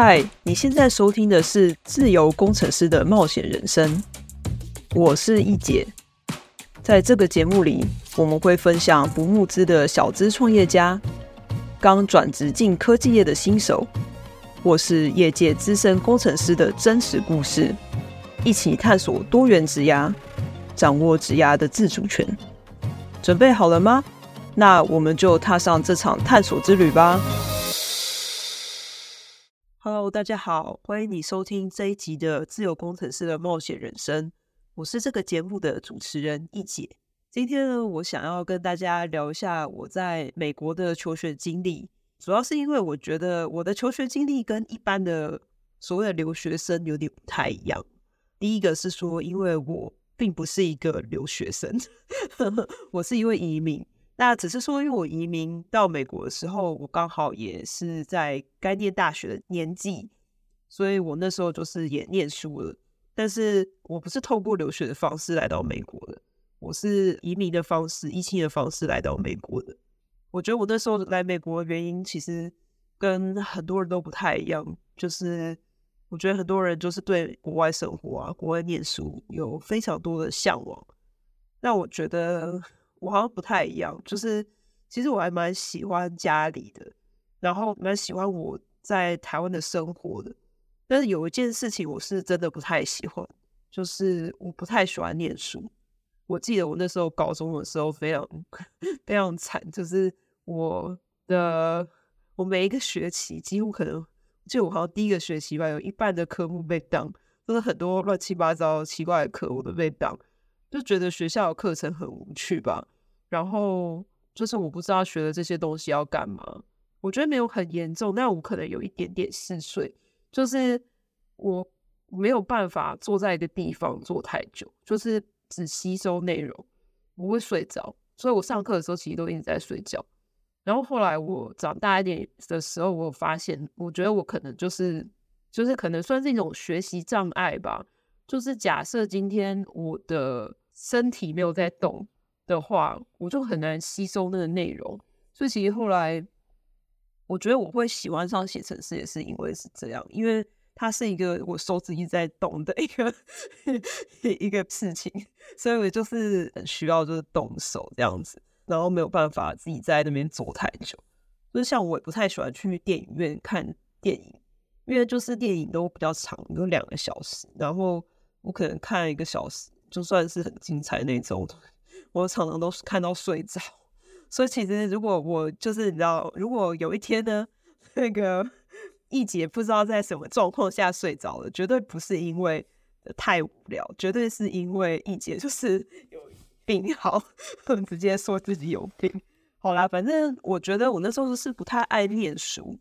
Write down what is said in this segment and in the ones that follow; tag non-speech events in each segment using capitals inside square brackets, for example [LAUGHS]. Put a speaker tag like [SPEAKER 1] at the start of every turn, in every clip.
[SPEAKER 1] 嗨，你现在收听的是《自由工程师的冒险人生》，我是易姐。在这个节目里，我们会分享不募资的小资创业家、刚转职进科技业的新手，或是业界资深工程师的真实故事，一起探索多元职涯，掌握职涯的自主权。准备好了吗？那我们就踏上这场探索之旅吧。大家好，欢迎你收听这一集的《自由工程师的冒险人生》。我是这个节目的主持人易姐。今天呢，我想要跟大家聊一下我在美国的求学经历，主要是因为我觉得我的求学经历跟一般的所谓的留学生有点不太一样。第一个是说，因为我并不是一个留学生，[LAUGHS] 我是一位移民。那只是说，因为我移民到美国的时候，我刚好也是在该念大学的年纪，所以我那时候就是也念书了。但是我不是透过留学的方式来到美国的，我是移民的方式、依亲的方式来到美国的。我觉得我那时候来美国的原因，其实跟很多人都不太一样，就是我觉得很多人就是对国外生活啊、国外念书有非常多的向往。那我觉得。我好像不太一样，就是其实我还蛮喜欢家里的，然后蛮喜欢我在台湾的生活的。但是有一件事情我是真的不太喜欢，就是我不太喜欢念书。我记得我那时候高中的时候非常非常惨，就是我的我每一个学期几乎可能就我好像第一个学期吧，有一半的科目被挡，就是很多乱七八糟奇怪的课我都被挡。就觉得学校的课程很无趣吧，然后就是我不知道学的这些东西要干嘛。我觉得没有很严重，但我可能有一点点嗜睡，就是我没有办法坐在一个地方坐太久，就是只吸收内容，不会睡着。所以我上课的时候其实都一直在睡觉。然后后来我长大一点的时候，我有发现，我觉得我可能就是就是可能算是一种学习障碍吧。就是假设今天我的身体没有在动的话，我就很难吸收那个内容。所以其实后来，我觉得我会喜欢上写程式，也是因为是这样，因为它是一个我手指一直在动的一个 [LAUGHS] 一个事情，所以我就是很需要就是动手这样子，然后没有办法自己在那边坐太久。就是像我也不太喜欢去电影院看电影，因为就是电影都比较长，有两个小时，然后。我可能看一个小时，就算是很精彩那种，我常常都是看到睡着。所以其实如果我就是你知道，如果有一天呢，那个易姐不知道在什么状况下睡着了，绝对不是因为太无聊，绝对是因为易姐就是有病，好，[LAUGHS] 直接说自己有病。好啦，反正我觉得我那时候是不太爱念书。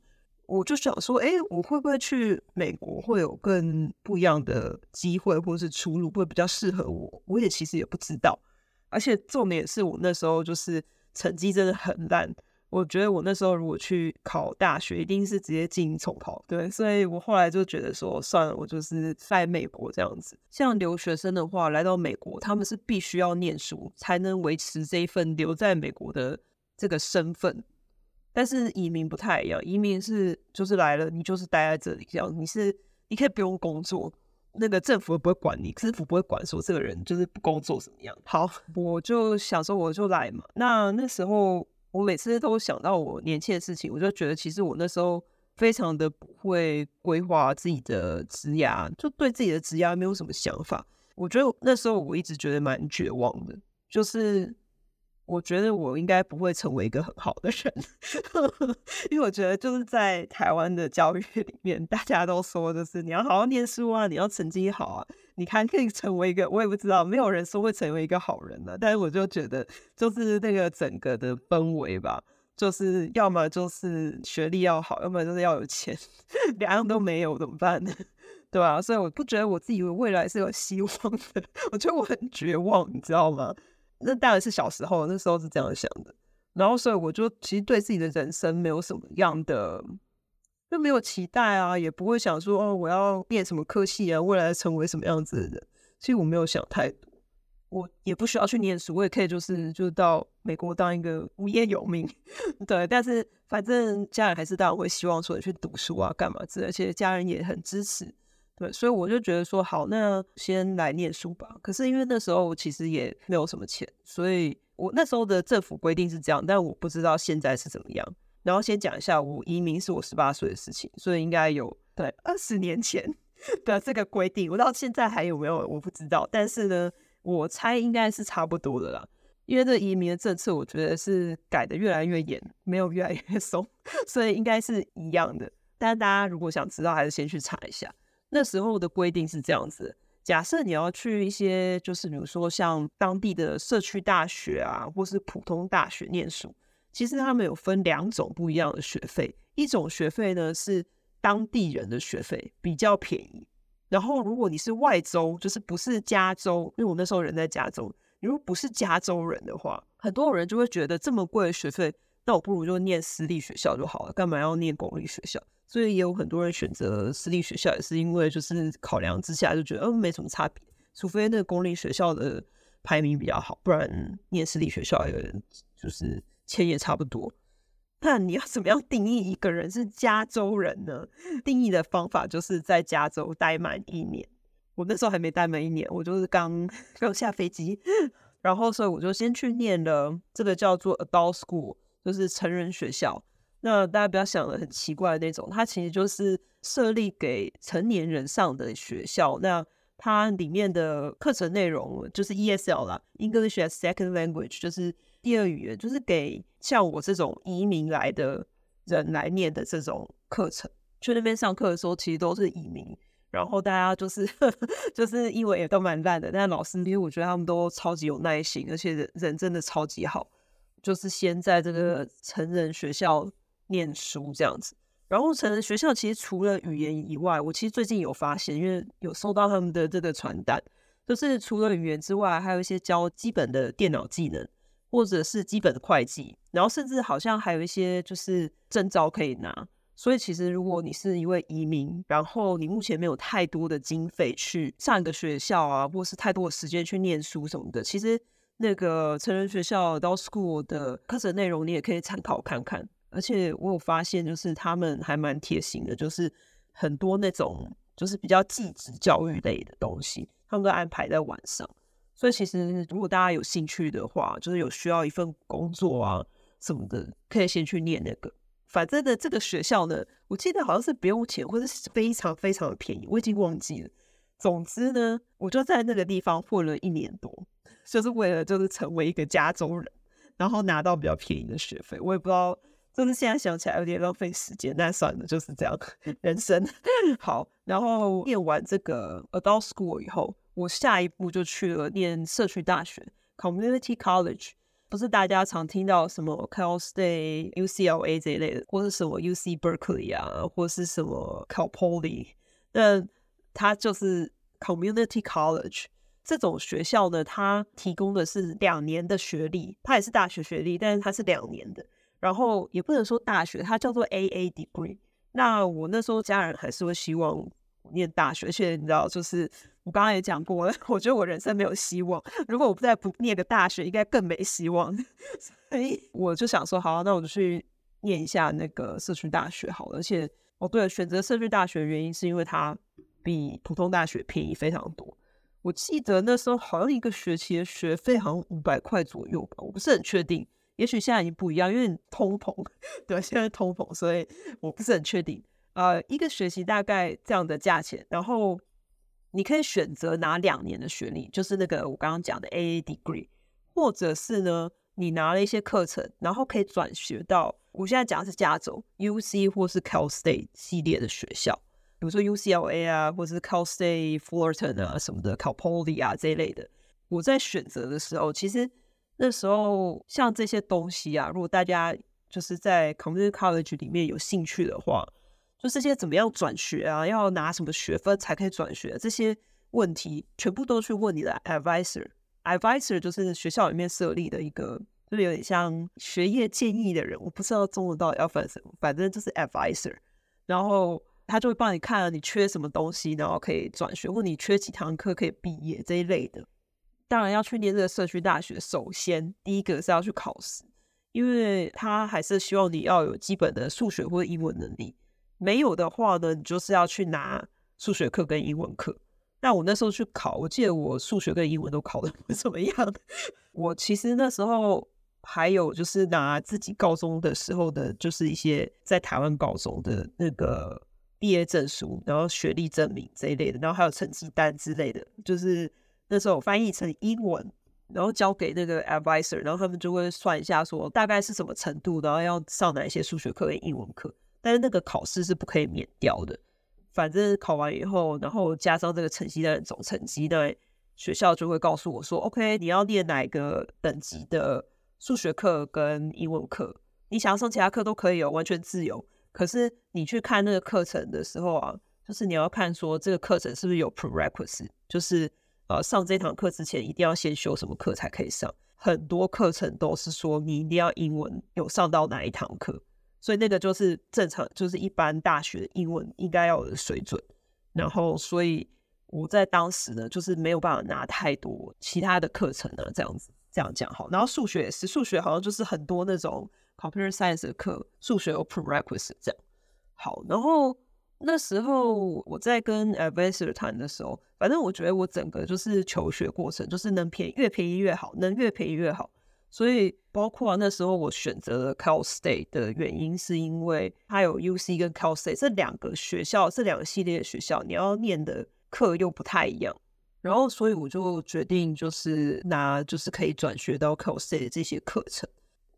[SPEAKER 1] 我就想说，哎，我会不会去美国会有更不一样的机会，或是出路会比较适合我？我也其实也不知道。而且重点是我那时候就是成绩真的很烂，我觉得我那时候如果去考大学，一定是直接进行重考。对，所以我后来就觉得说，算了，我就是在美国这样子。像留学生的话，来到美国，他们是必须要念书才能维持这一份留在美国的这个身份。但是移民不太一样，移民是就是来了，你就是待在这里，这样你是你可以不用工作，那个政府也不会管你，政府不会管说这个人就是不工作怎么样。好，我就想说我就来嘛。那那时候我每次都想到我年轻的事情，我就觉得其实我那时候非常的不会规划自己的职涯，就对自己的职涯没有什么想法。我觉得那时候我一直觉得蛮绝望的，就是。我觉得我应该不会成为一个很好的人，[LAUGHS] 因为我觉得就是在台湾的教育里面，大家都说就是你要好好念书啊，你要成绩好啊，你看可以成为一个，我也不知道，没有人说会成为一个好人的。但是我就觉得，就是那个整个的氛围吧，就是要么就是学历要好，要么就是要有钱，[LAUGHS] 两样都没有怎么办呢？[LAUGHS] 对吧？所以我不觉得我自己的未来是有希望的，我觉得我很绝望，你知道吗？那当然是小时候，那时候是这样想的。然后，所以我就其实对自己的人生没有什么样的，就没有期待啊，也不会想说哦，我要念什么科系啊，未来成为什么样子的人。其实我没有想太多，我也不需要去念书，我也可以就是就到美国当一个无业游民。[LAUGHS] 对，但是反正家人还是当然会希望说你去读书啊，干嘛之类，而且家人也很支持。对，所以我就觉得说好，那先来念书吧。可是因为那时候其实也没有什么钱，所以我那时候的政府规定是这样，但我不知道现在是怎么样。然后先讲一下，我移民是我十八岁的事情，所以应该有对二十年前 [LAUGHS] 的这个规定。我到现在还有没有我不知道，但是呢，我猜应该是差不多的啦。因为这移民的政策，我觉得是改的越来越严，没有越来越松，[LAUGHS] 所以应该是一样的。但大家如果想知道，还是先去查一下。那时候的规定是这样子：假设你要去一些，就是比如说像当地的社区大学啊，或是普通大学念书，其实他们有分两种不一样的学费。一种学费呢是当地人的学费，比较便宜。然后如果你是外州，就是不是加州，因为我那时候人在加州，你如果不是加州人的话，很多人就会觉得这么贵的学费，那我不如就念私立学校就好了，干嘛要念公立学校？所以也有很多人选择私立学校，也是因为就是考量之下就觉得，嗯，没什么差别，除非那个公立学校的排名比较好，不然念私立学校的人就是钱也差不多。那你要怎么样定义一个人是加州人呢？定义的方法就是在加州待满一年。我那时候还没待满一年，我就是刚刚下飞机，然后所以我就先去念了这个叫做 Adult School，就是成人学校。那大家不要想的很奇怪的那种，它其实就是设立给成年人上的学校。那它里面的课程内容就是 ESL 啦，English as Second Language，就是第二语言，就是给像我这种移民来的人来念的这种课程。去那边上课的时候，其实都是移民，然后大家就是 [LAUGHS] 就是英文也都蛮烂的，但老师因为我觉得他们都超级有耐心，而且人人真的超级好，就是先在这个成人学校。念书这样子，然后成人学校其实除了语言以外，我其实最近有发现，因为有收到他们的这个传单，就是除了语言之外，还有一些教基本的电脑技能，或者是基本的会计，然后甚至好像还有一些就是证照可以拿。所以其实如果你是一位移民，然后你目前没有太多的经费去上一个学校啊，或是太多的时间去念书什么的，其实那个成人学校 Adult School 的课程内容你也可以参考看看。而且我有发现，就是他们还蛮贴心的，就是很多那种就是比较技职教育类的东西，他们都安排在晚上。所以其实如果大家有兴趣的话，就是有需要一份工作啊什么的，可以先去念那个。反正呢，这个学校呢，我记得好像是不用钱，或者是非常非常的便宜，我已经忘记了。总之呢，我就在那个地方混了一年多，就是为了就是成为一个加州人，然后拿到比较便宜的学费。我也不知道。就是现在想起来有点浪费时间，但算了，就是这样，人生 [LAUGHS] 好。然后念完这个 adult school 以后，我下一步就去了念社区大学 community college，不是大家常听到什么 Cal State、UCLA 这一类的，或是什么 UC Berkeley 啊，或是什么 Cal Poly，那它就是 community college 这种学校呢，它提供的是两年的学历，它也是大学学历，但是它是两年的。然后也不能说大学，它叫做 AA degree。那我那时候家人还是会希望我念大学，而且你知道，就是我刚刚也讲过了，[LAUGHS] 我觉得我人生没有希望。如果我不再不念个大学，应该更没希望。[LAUGHS] 所以我就想说，好，那我就去念一下那个社区大学好了。而且哦，对了，选择社区大学的原因是因为它比普通大学便宜非常多。我记得那时候好像一个学期的学费好像五百块左右吧，我不是很确定。也许现在已经不一样，因为通膨，[LAUGHS] 对，现在通膨，所以我不是很确定。呃，一个学期大概这样的价钱，然后你可以选择拿两年的学历，就是那个我刚刚讲的 AA degree，或者是呢，你拿了一些课程，然后可以转学到我现在讲的是加州 UC 或是 Cal State 系列的学校，比如说 UCLA 啊，或者是 Cal State Fullerton 啊什么的，Cal Poly 啊这一类的。我在选择的时候，其实。那时候像这些东西啊，如果大家就是在 community college 里面有兴趣的话，就这些怎么样转学啊，要拿什么学分才可以转学，这些问题全部都去问你的 advisor。advisor 就是学校里面设立的一个，就是有点像学业建议的人，我不知道中文到底要翻什么，反正就是 advisor。然后他就会帮你看你缺什么东西，然后可以转学，或你缺几堂课可以毕业这一类的。当然要去念这个社区大学，首先第一个是要去考试，因为他还是希望你要有基本的数学或者英文能力。没有的话呢，你就是要去拿数学课跟英文课。那我那时候去考，我记得我数学跟英文都考得 [LAUGHS] 不怎么样。我其实那时候还有就是拿自己高中的时候的，就是一些在台湾高中的那个毕业证书，然后学历证明这一类的，然后还有成绩单之类的。就是那时候我翻译成英文，然后交给那个 advisor，然后他们就会算一下说大概是什么程度，然后要上哪一些数学课跟英文课。但是那个考试是不可以免掉的。反正考完以后，然后加上这个成绩单总成绩呢，学校就会告诉我说：“OK，你要念哪一个等级的数学课跟英文课？你想要上其他课都可以哦，完全自由。可是你去看那个课程的时候啊，就是你要看说这个课程是不是有 prerequisite，就是呃上这堂课之前一定要先修什么课才可以上。很多课程都是说你一定要英文有上到哪一堂课。”所以那个就是正常，就是一般大学英文应该要有的水准。然后，所以我在当时呢，就是没有办法拿太多其他的课程啊，这样子这样讲好。然后数学也是，数学好像就是很多那种 computer science 的课，数学有 prerequisite 这样。好，然后那时候我在跟 advisor 谈的时候，反正我觉得我整个就是求学过程，就是能便宜越便宜越好，能越便宜越好。所以，包括那时候我选择了 Cal State 的原因，是因为它有 UC 跟 Cal State 这两个学校，这两个系列的学校，你要念的课又不太一样。然后，所以我就决定就是拿就是可以转学到 Cal State 的这些课程。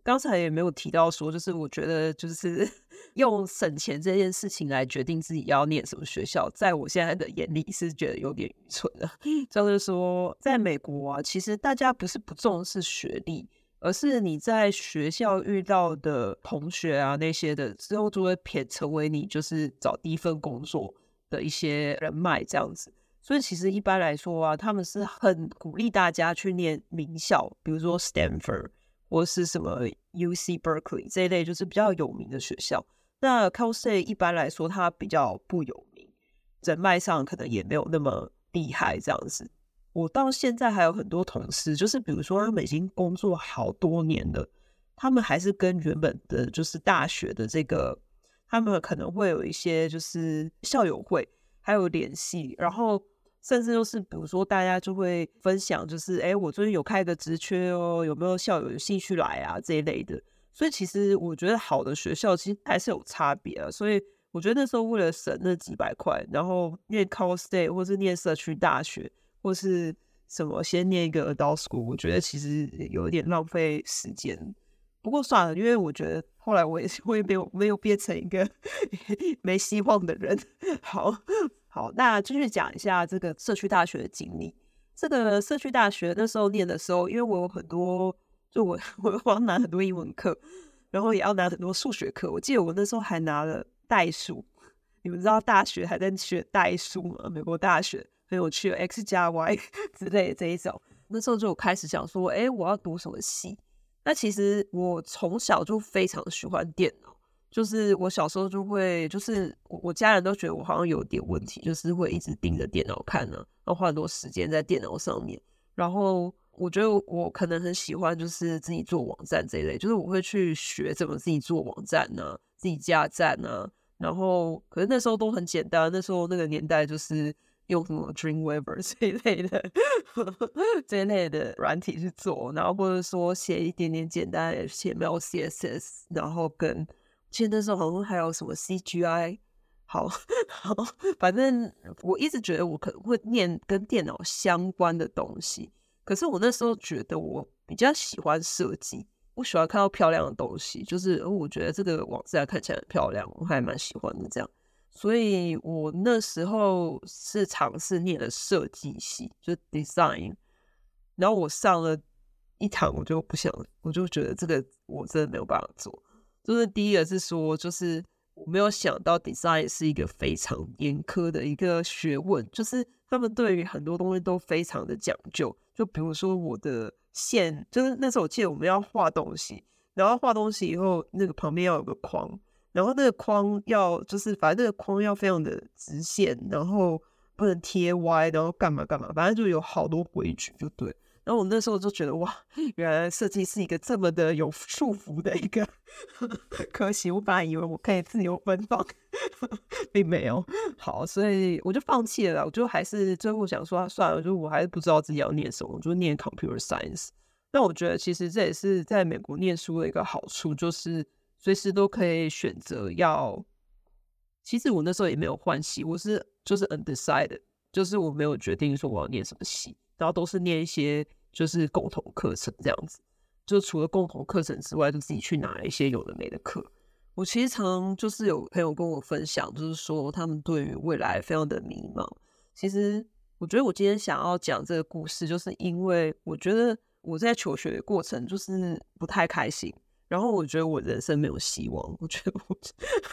[SPEAKER 1] 刚才也没有提到说，就是我觉得就是 [LAUGHS] 用省钱这件事情来决定自己要念什么学校，在我现在的眼里是觉得有点愚蠢的。[LAUGHS] 就是说，在美国啊，其实大家不是不重视学历。而是你在学校遇到的同学啊，那些的之后就会撇成为你就是找第一份工作的一些人脉这样子。所以其实一般来说啊，他们是很鼓励大家去念名校，比如说 Stanford 或是什么 UC Berkeley 这一类，就是比较有名的学校。那 Cal State 一般来说它比较不有名，人脉上可能也没有那么厉害这样子。我到现在还有很多同事，就是比如说他们已经工作好多年了，他们还是跟原本的就是大学的这个，他们可能会有一些就是校友会还有联系，然后甚至就是比如说大家就会分享，就是哎，我最近有开个职缺哦，有没有校友有兴趣来啊这一类的。所以其实我觉得好的学校其实还是有差别啊。所以我觉得那时候为了省那几百块，然后念 c o l State 或是念社区大学。或是什么先念一个 adult school，我觉得其实有一点浪费时间。不过算了，因为我觉得后来我也 [LAUGHS] 是会没有没有变成一个 [LAUGHS] 没希望的人。好好，那继续讲一下这个社区大学的经历。这个社区大学那时候念的时候，因为我有很多，就我 [LAUGHS] 我要拿很多英文课，然后也要拿很多数学课。我记得我那时候还拿了代数。你们知道大学还在学代数吗？美国大学。很有趣，x 加 y [LAUGHS] 之类的这一种，那时候就开始想说，哎，我要读什么系？那其实我从小就非常喜欢电脑，就是我小时候就会，就是我我家人都觉得我好像有点问题，就是会一直盯着电脑看呢，然后花很多时间在电脑上面。然后我觉得我可能很喜欢，就是自己做网站这一类，就是我会去学怎么自己做网站呢、自己架站呢。然后可是那时候都很简单，那时候那个年代就是。用什么 Dreamweaver 这一类的 [LAUGHS] 这一类的软体去做，然后或者说写一点点简单的 HTML、CSS，然后跟其实那时候好像还有什么 CGI，好，[LAUGHS] 好，反正我一直觉得我可能会念跟电脑相关的东西，可是我那时候觉得我比较喜欢设计，我喜欢看到漂亮的东西，就是我觉得这个网站看起来很漂亮，我还蛮喜欢的这样。所以我那时候是尝试念了设计系，就 design，然后我上了一堂，我就不想，我就觉得这个我真的没有办法做，就是第一个是说，就是我没有想到 design 是一个非常严苛的一个学问，就是他们对于很多东西都非常的讲究。就比如说我的线，就是那时候我记得我们要画东西，然后画东西以后，那个旁边要有个框，然后那个框要就是反正那个框要非常的直线，然后不能贴歪，然后干嘛干嘛，反正就有好多规矩，就对。然后我那时候就觉得哇，原来设计是一个这么的有束缚的一个 [LAUGHS] 科系。我本来以为我可以自由奔放，[LAUGHS] 并没有。好，所以我就放弃了。我就还是最后想说，算了，就我还是不知道自己要念什么，我就念 computer science。但我觉得其实这也是在美国念书的一个好处，就是随时都可以选择要。其实我那时候也没有换系，我是就是 undecided，就是我没有决定说我要念什么系，然后都是念一些。就是共同课程这样子，就除了共同课程之外，就自己去拿一些有的没的课。我其实常就是有朋友跟我分享，就是说他们对于未来非常的迷茫。其实我觉得我今天想要讲这个故事，就是因为我觉得我在求学的过程就是不太开心，然后我觉得我人生没有希望，我觉得我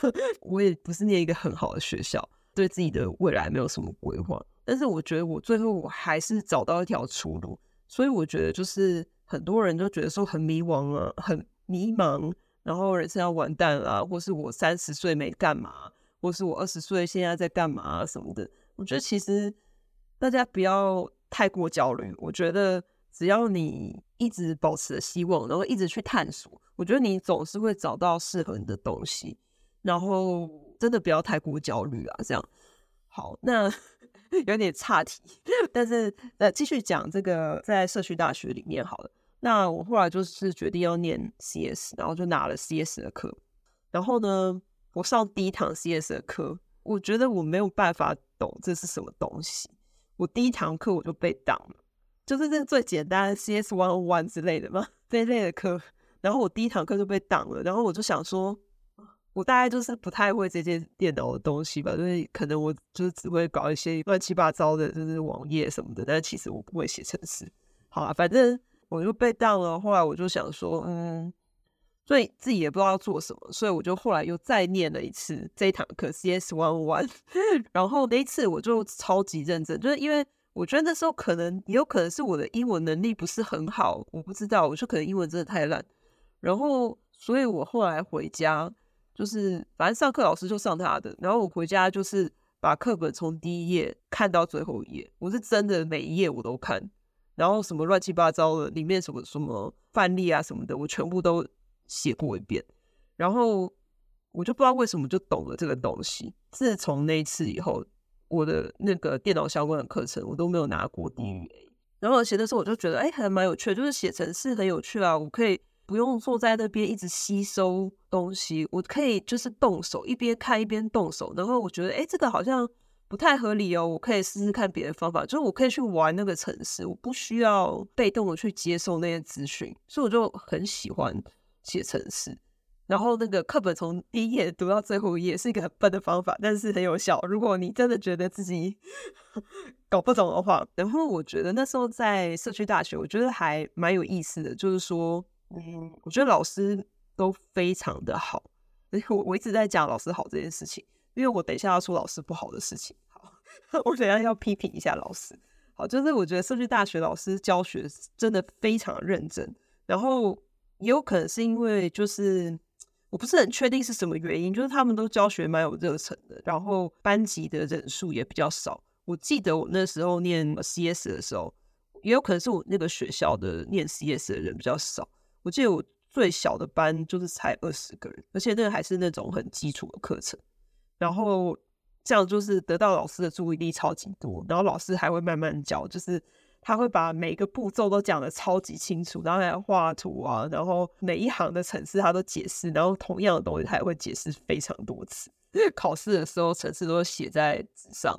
[SPEAKER 1] [LAUGHS] 我也不是念一个很好的学校，对自己的未来没有什么规划。但是我觉得我最后我还是找到一条出路。所以我觉得，就是很多人都觉得说很迷惘啊，很迷茫，然后人生要完蛋了，或是我三十岁没干嘛，或是我二十岁现在在干嘛什么的。我觉得其实大家不要太过焦虑。我觉得只要你一直保持着希望，然后一直去探索，我觉得你总是会找到适合你的东西。然后真的不要太过焦虑啊，这样。好，那。有点岔题，[LAUGHS] 但是呃，继续讲这个在社区大学里面好了。那我后来就是决定要念 CS，然后就拿了 CS 的课。然后呢，我上第一堂 CS 的课，我觉得我没有办法懂这是什么东西。我第一堂课我就被挡了，就是这最简单的 CS one One 之类的嘛，这一类的课。然后我第一堂课就被挡了，然后我就想说。我大概就是不太会这些电脑的东西吧，就是可能我就是只会搞一些乱七八糟的，就是网页什么的。但其实我不会写程式。好啊，反正我就被当了。后来我就想说，嗯，所以自己也不知道要做什么，所以我就后来又再念了一次这一堂课 CS One One。[LAUGHS] 然后那一次我就超级认真，就是因为我觉得那时候可能也有可能是我的英文能力不是很好，我不知道，我就可能英文真的太烂。然后，所以我后来回家。就是反正上课老师就上他的，然后我回家就是把课本从第一页看到最后一页，我是真的每一页我都看，然后什么乱七八糟的里面什么什么范例啊什么的，我全部都写过一遍，然后我就不知道为什么就懂了这个东西。自从那一次以后，我的那个电脑相关的课程我都没有拿过低于 A，然后写的时候我就觉得哎还蛮有趣的，就是写程式很有趣啊，我可以。不用坐在那边一直吸收东西，我可以就是动手，一边看一边动手。然后我觉得，哎，这个好像不太合理哦，我可以试试看别的方法。就是我可以去玩那个程式，我不需要被动的去接受那些资讯，所以我就很喜欢写程式。然后那个课本从第一页读到最后一页是一个很笨的方法，但是很有效。如果你真的觉得自己 [LAUGHS] 搞不懂的话，然后我觉得那时候在社区大学，我觉得还蛮有意思的，就是说。嗯，我觉得老师都非常的好。我我一直在讲老师好这件事情，因为我等一下要说老师不好的事情。好，[LAUGHS] 我等下要批评一下老师。好，就是我觉得社区大学老师教学真的非常认真，然后也有可能是因为就是我不是很确定是什么原因，就是他们都教学蛮有热忱的，然后班级的人数也比较少。我记得我那时候念 CS 的时候，也有可能是我那个学校的念 CS 的人比较少。我记得我最小的班就是才二十个人，而且那个还是那种很基础的课程，然后这样就是得到老师的注意力超级多，然后老师还会慢慢教，就是他会把每个步骤都讲得超级清楚，然后还要画图啊，然后每一行的程式他都解释，然后同样的东西他也会解释非常多次。[LAUGHS] 考试的时候程式都写在纸上，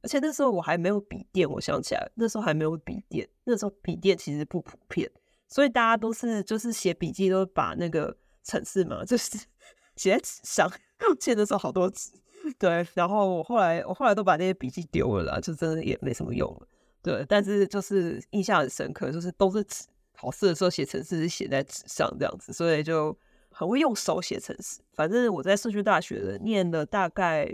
[SPEAKER 1] 而且那时候我还没有笔电，我想起来那时候还没有笔电，那时候笔电其实不普遍。所以大家都是就是写笔记，都把那个程式嘛，就是 [LAUGHS] 写在纸上。记得那时候好多纸，对。然后我后来我后来都把那些笔记丢了啦，就真的也没什么用了。对，但是就是印象很深刻，就是都是。考试的时候写程式是写在纸上这样子，所以就很会用手写程式。反正我在社区大学的念了大概，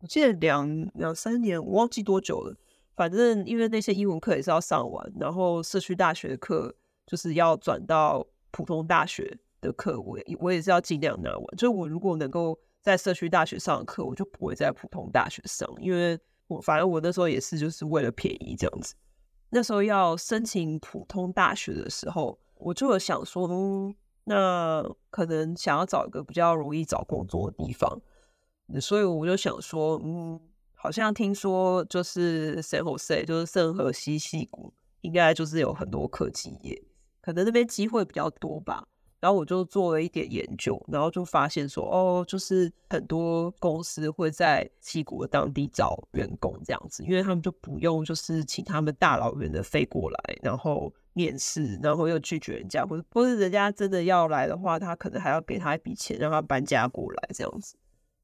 [SPEAKER 1] 我记得两两三年，我忘记多久了。反正因为那些英文课也是要上完，然后社区大学的课就是要转到普通大学的课，我我也是要尽量拿完。就我如果能够在社区大学上的课，我就不会在普通大学上，因为我反正我那时候也是就是为了便宜这样子。那时候要申请普通大学的时候，我就有想说，嗯，那可能想要找一个比较容易找工作的地方，所以我就想说，嗯。好像听说就是 San Jose，就是圣荷西矽谷，应该就是有很多科技业，可能那边机会比较多吧。然后我就做了一点研究，然后就发现说，哦，就是很多公司会在七国当地找员工这样子，因为他们就不用就是请他们大老远的飞过来，然后面试，然后又拒绝人家，或者或是人家真的要来的话，他可能还要给他一笔钱让他搬家过来这样子。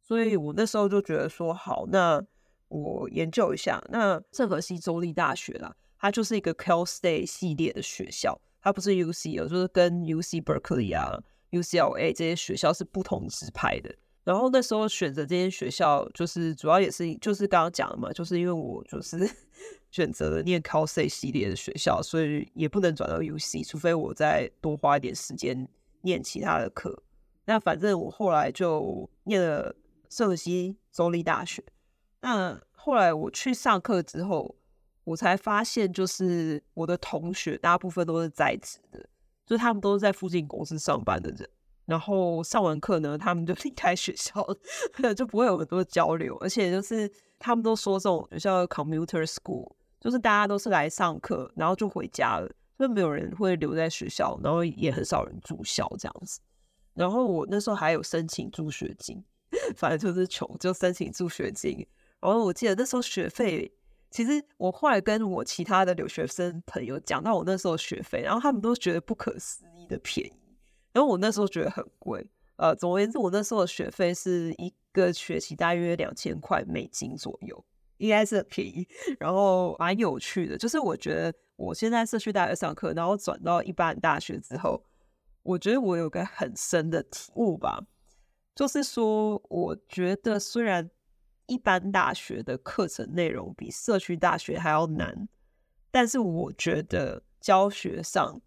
[SPEAKER 1] 所以我那时候就觉得说，好，那。我研究一下，那圣荷西州立大学啦，它就是一个 Cal State 系列的学校，它不是 UC 哦，就是跟 UC Berkeley 啊、UCLA 这些学校是不同支派的。然后那时候选择这间学校，就是主要也是就是刚刚讲的嘛，就是因为我就是 [LAUGHS] 选择了念 Cal State 系列的学校，所以也不能转到 UC，除非我再多花一点时间念其他的课。那反正我后来就念了圣西州立大学。那后来我去上课之后，我才发现，就是我的同学大部分都是在职的，就是他们都是在附近公司上班的人。然后上完课呢，他们就 [LAUGHS] 离开学校了，就不会有很多交流。而且就是他们都说这种学校 commuter school，就是大家都是来上课，然后就回家了，就没有人会留在学校，然后也很少人住校这样子。然后我那时候还有申请助学金，[LAUGHS] 反正就是穷，就申请助学金。然后我记得那时候学费，其实我后来跟我其他的留学生朋友讲到我那时候学费，然后他们都觉得不可思议的便宜，然后我那时候觉得很贵。呃，总而言之，我那时候的学费是一个学期大约两千块美金左右，应该是很便宜。然后蛮有趣的，就是我觉得我现在社区大学上课，然后转到一般大学之后，我觉得我有个很深的体悟吧，就是说，我觉得虽然。一般大学的课程内容比社区大学还要难，但是我觉得教学上，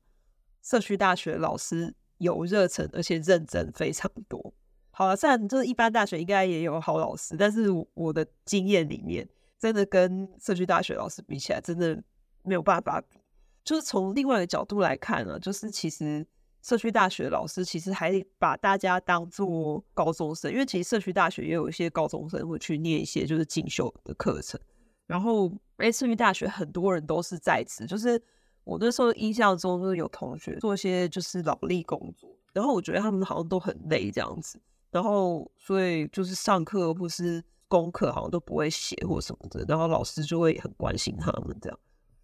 [SPEAKER 1] 社区大学老师有热忱，而且认真非常多。好了，虽然就是一般大学应该也有好老师，但是我的经验里面，真的跟社区大学老师比起来，真的没有办法比。就是从另外一个角度来看呢，就是其实。社区大学老师其实还把大家当做高中生，因为其实社区大学也有一些高中生会去念一些就是进修的课程。然后，哎，社区大学很多人都是在职，就是我那时候印象中就是有同学做一些就是劳力工作，然后我觉得他们好像都很累这样子。然后，所以就是上课或是功课好像都不会写或什么的，然后老师就会很关心他们这样。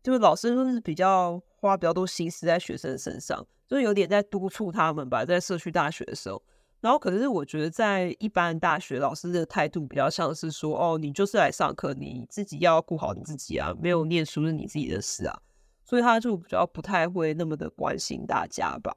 [SPEAKER 1] 就是老师都是比较花比较多心思在学生身上，就是有点在督促他们吧，在社区大学的时候。然后可是我觉得在一般大学，老师的态度比较像是说，哦，你就是来上课，你自己要顾好你自己啊，没有念书是你自己的事啊。所以他就比较不太会那么的关心大家吧。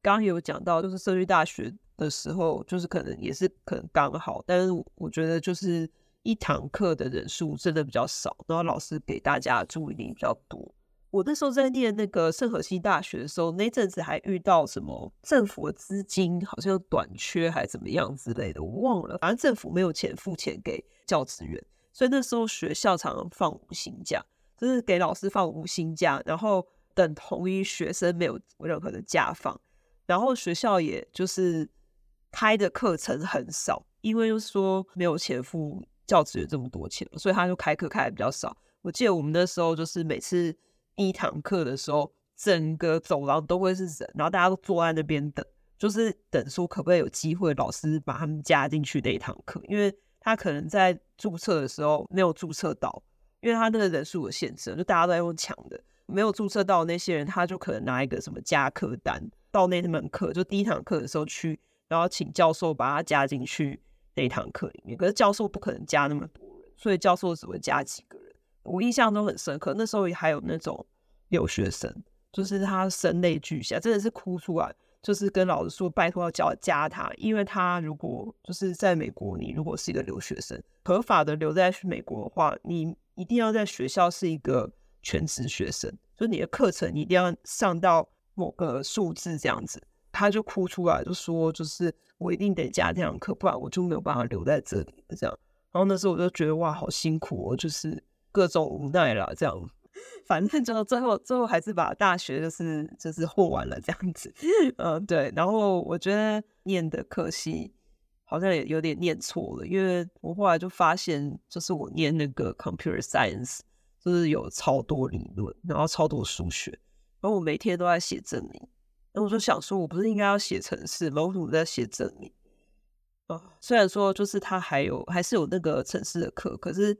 [SPEAKER 1] 刚刚有讲到，就是社区大学的时候，就是可能也是可能刚好，但是我觉得就是。一堂课的人数真的比较少，然后老师给大家注意力比较多。我那时候在念那个圣河西大学的时候，那阵子还遇到什么政府的资金好像短缺还怎么样之类的，我忘了。反正政府没有钱付钱给教职员，所以那时候学校常常放无薪假，就是给老师放无薪假，然后等同于学生没有任何的假放。然后学校也就是开的课程很少，因为就是说没有钱付。教职员这么多钱，所以他就开课开的比较少。我记得我们那时候就是每次一堂课的时候，整个走廊都会是人，然后大家都坐在那边等，就是等说可不可以有机会老师把他们加进去那一堂课，因为他可能在注册的时候没有注册到，因为他那个人数有限制，就大家都在用抢的，没有注册到那些人，他就可能拿一个什么加课单到那门课，就第一堂课的时候去，然后请教授把他加进去。那一堂课里面，可是教授不可能加那么多人，所以教授只会加几个人。我印象中很深刻，那时候还有那种留学生，就是他声泪俱下，真的是哭出来。就是跟老师说，拜托要教加他，因为他如果就是在美国，你如果是一个留学生，合法的留在去美国的话，你一定要在学校是一个全职学生，就你的课程你一定要上到某个数字这样子。他就哭出来，就说就是我一定得加这堂课，不然我就没有办法留在这里这样。然后那时候我就觉得哇，好辛苦哦，就是各种无奈啦这样。反正就最后最后还是把大学就是就是混完了这样子，嗯 [LAUGHS] 对。然后我觉得念的科系好像也有点念错了，因为我后来就发现，就是我念那个 computer science，就是有超多理论，然后超多数学，然后我每天都在写证明。那我就想说，我不是应该要写程式吗？我怎么在写证明？啊，虽然说就是他还有还是有那个程式的课，可是。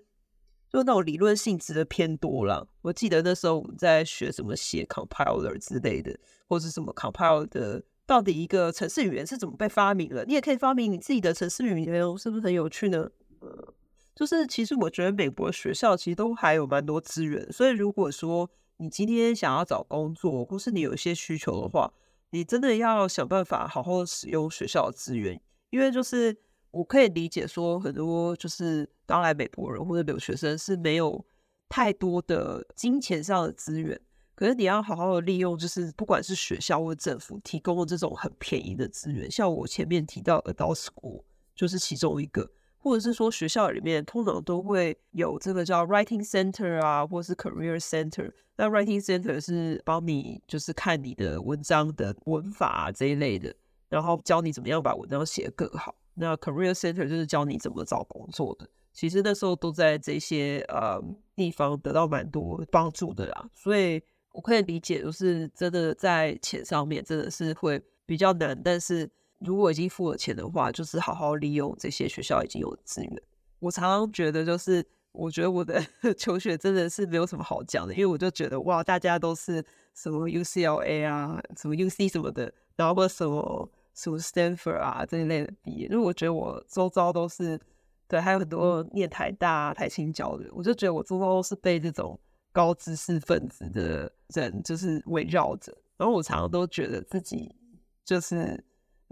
[SPEAKER 1] 就那种理论性质的偏多了。我记得那时候我们在学什么写 compiler 之类的，或者什么 compiler 的，到底一个程式语言是怎么被发明的？你也可以发明你自己的程式语言，是不是很有趣呢？呃，就是其实我觉得美国学校其实都还有蛮多资源，所以如果说你今天想要找工作，或是你有一些需求的话，你真的要想办法好好使用学校的资源，因为就是。我可以理解说，很多就是刚来美国人或者留学生是没有太多的金钱上的资源，可是你要好好的利用，就是不管是学校或政府提供的这种很便宜的资源，像我前面提到 Adult School 就是其中一个，或者是说学校里面通常都会有这个叫 Writing Center 啊，或者是 Career Center。那 Writing Center 是帮你就是看你的文章的文法啊这一类的，然后教你怎么样把文章写得更好。那 Career Center 就是教你怎么找工作的，其实那时候都在这些呃地方得到蛮多帮助的啦，所以我可以理解，就是真的在钱上面真的是会比较难，但是如果已经付了钱的话，就是好好利用这些学校已经有资源。我常常觉得，就是我觉得我的 [LAUGHS] 求学真的是没有什么好讲的，因为我就觉得哇，大家都是什么 UCLA 啊，什么 UC 什么的，然后什么。什么 Stanford 啊这一类的毕业，因为我觉得我周遭都是对，还有很多念台大、啊台清交的，我就觉得我周遭都是被这种高知识分子的人就是围绕着。然后我常常都觉得自己就是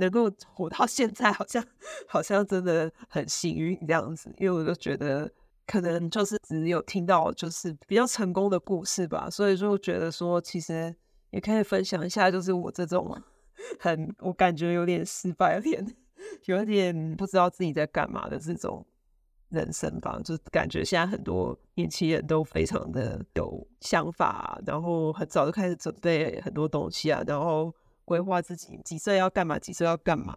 [SPEAKER 1] 能够活到现在，好像好像真的很幸运这样子。因为我就觉得可能就是只有听到就是比较成功的故事吧，所以就觉得说其实也可以分享一下，就是我这种。很，我感觉有点失败，有点有点不知道自己在干嘛的这种人生吧。就感觉现在很多年轻人都非常的有想法，然后很早就开始准备很多东西啊，然后规划自己几岁要干嘛，几岁要干嘛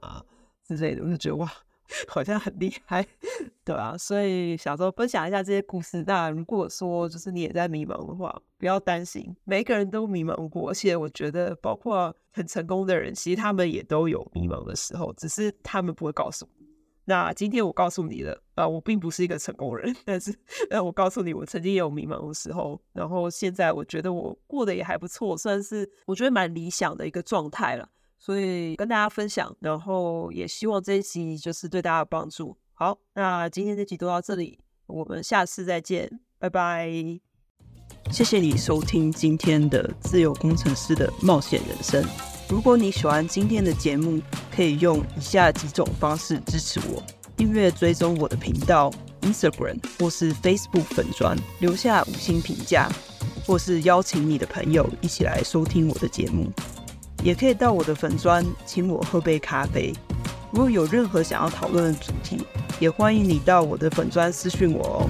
[SPEAKER 1] 之类的。我就觉得哇。[LAUGHS] 好像很厉害，对啊，所以想说分享一下这些故事。那如果说就是你也在迷茫的话，不要担心，每个人都迷茫过。而且我觉得，包括很成功的人，其实他们也都有迷茫的时候，只是他们不会告诉我。那今天我告诉你了，啊、我并不是一个成功人，但是，呃，我告诉你，我曾经也有迷茫的时候。然后现在我觉得我过得也还不错，算是我觉得蛮理想的一个状态了。所以跟大家分享，然后也希望这一集就是对大家有帮助。好，那今天这集都到这里，我们下次再见，拜拜。谢谢你收听今天的自由工程师的冒险人生。如果你喜欢今天的节目，可以用以下几种方式支持我：订阅追踪我的频道 Instagram 或是 Facebook 粉砖，留下五星评价，或是邀请你的朋友一起来收听我的节目。也可以到我的粉专请我喝杯咖啡。如果有任何想要讨论的主题，也欢迎你到我的粉专私讯我哦。